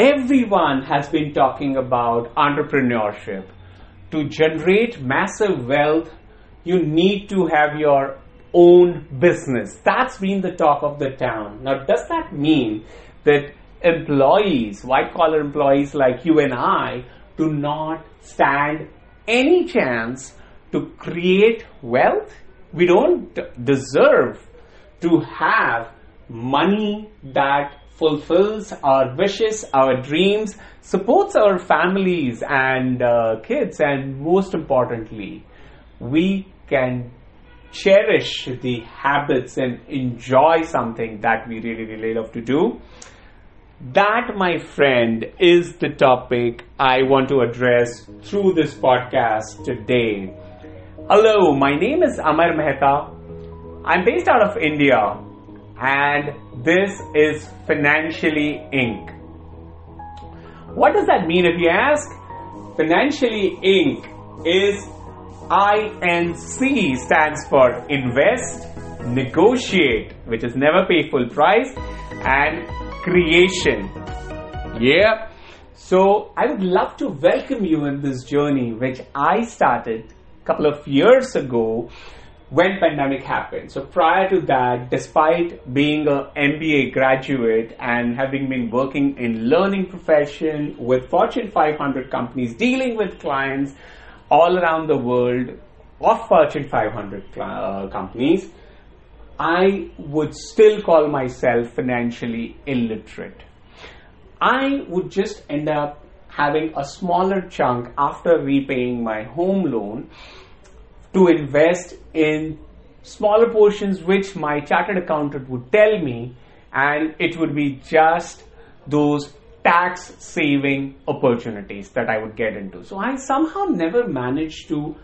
Everyone has been talking about entrepreneurship. To generate massive wealth, you need to have your own business. That's been the talk of the town. Now, does that mean that employees, white collar employees like you and I, do not stand any chance to create wealth? We don't deserve to have money that fulfills our wishes, our dreams, supports our families and uh, kids, and most importantly, we can cherish the habits and enjoy something that we really, really love to do. That, my friend, is the topic I want to address through this podcast today. Hello, my name is Amar Mehta. I'm based out of India and this is Financially Inc. What does that mean if you ask? Financially Inc. is INC stands for Invest, Negotiate, which is never pay full price, and Creation. Yeah. So I would love to welcome you in this journey, which I started a couple of years ago when pandemic happened. So prior to that, despite being a MBA graduate and having been working in learning profession with Fortune 500 companies, dealing with clients all around the world of Fortune 500 uh, companies, I would still call myself financially illiterate. I would just end up having a smaller chunk after repaying my home loan to invest in smaller portions which my chartered accountant would tell me and it would be just those tax saving opportunities that I would get into. So I somehow never managed to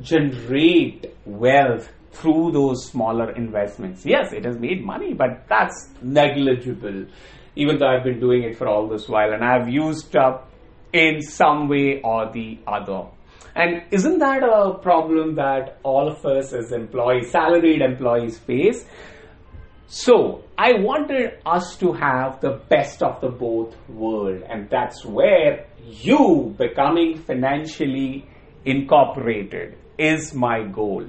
generate wealth through those smaller investments. Yes, it has made money, but that's negligible, even though I've been doing it for all this while and I've used up in some way or the other. And isn't that a problem that all of us as employees, salaried employees face? So I wanted us to have the best of the both world, and that's where you becoming financially incorporated is my goal.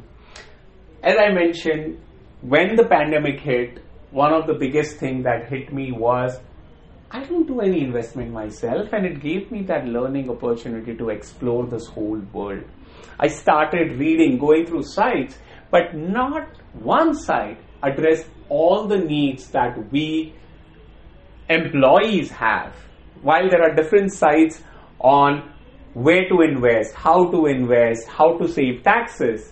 As I mentioned, when the pandemic hit, one of the biggest thing that hit me was I don't do any investment myself, and it gave me that learning opportunity to explore this whole world. I started reading, going through sites, but not one site addressed all the needs that we employees have. While there are different sites on where to invest, how to invest, how to save taxes,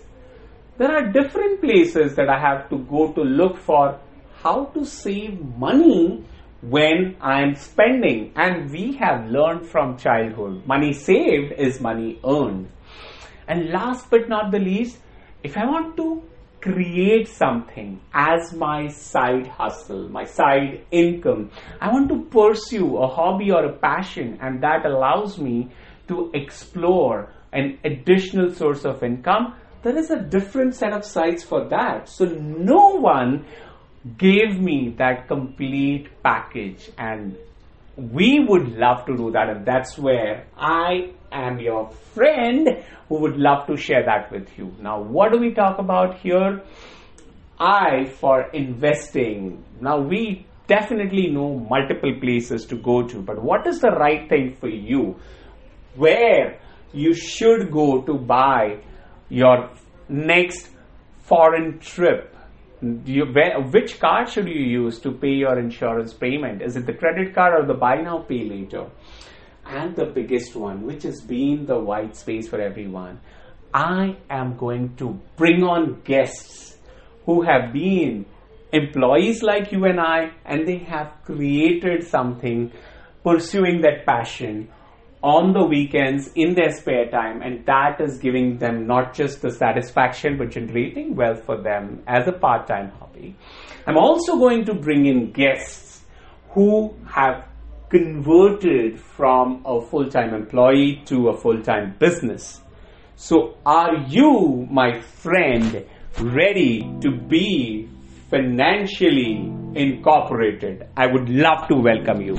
there are different places that I have to go to look for how to save money when I'm spending. And we have learned from childhood money saved is money earned. And last but not the least, if I want to create something as my side hustle, my side income. I want to pursue a hobby or a passion, and that allows me to explore an additional source of income. There is a different set of sites for that. So, no one gave me that complete package, and we would love to do that, and that's where I am your friend who would love to share that with you. Now, what do we talk about here? I for investing. Now, we definitely know multiple places to go to, but what is the right thing for you? Where you should go to buy your next foreign trip? You, where, which card should you use to pay your insurance payment? Is it the credit card or the buy now, pay later? and the biggest one, which has been the white space for everyone, I am going to bring on guests who have been employees like you and I, and they have created something pursuing that passion on the weekends in their spare time, and that is giving them not just the satisfaction but generating wealth for them as a part time hobby. I'm also going to bring in guests who have converted from a full time employee to a full time business. So, are you, my friend, ready to be financially incorporated? I would love to welcome you.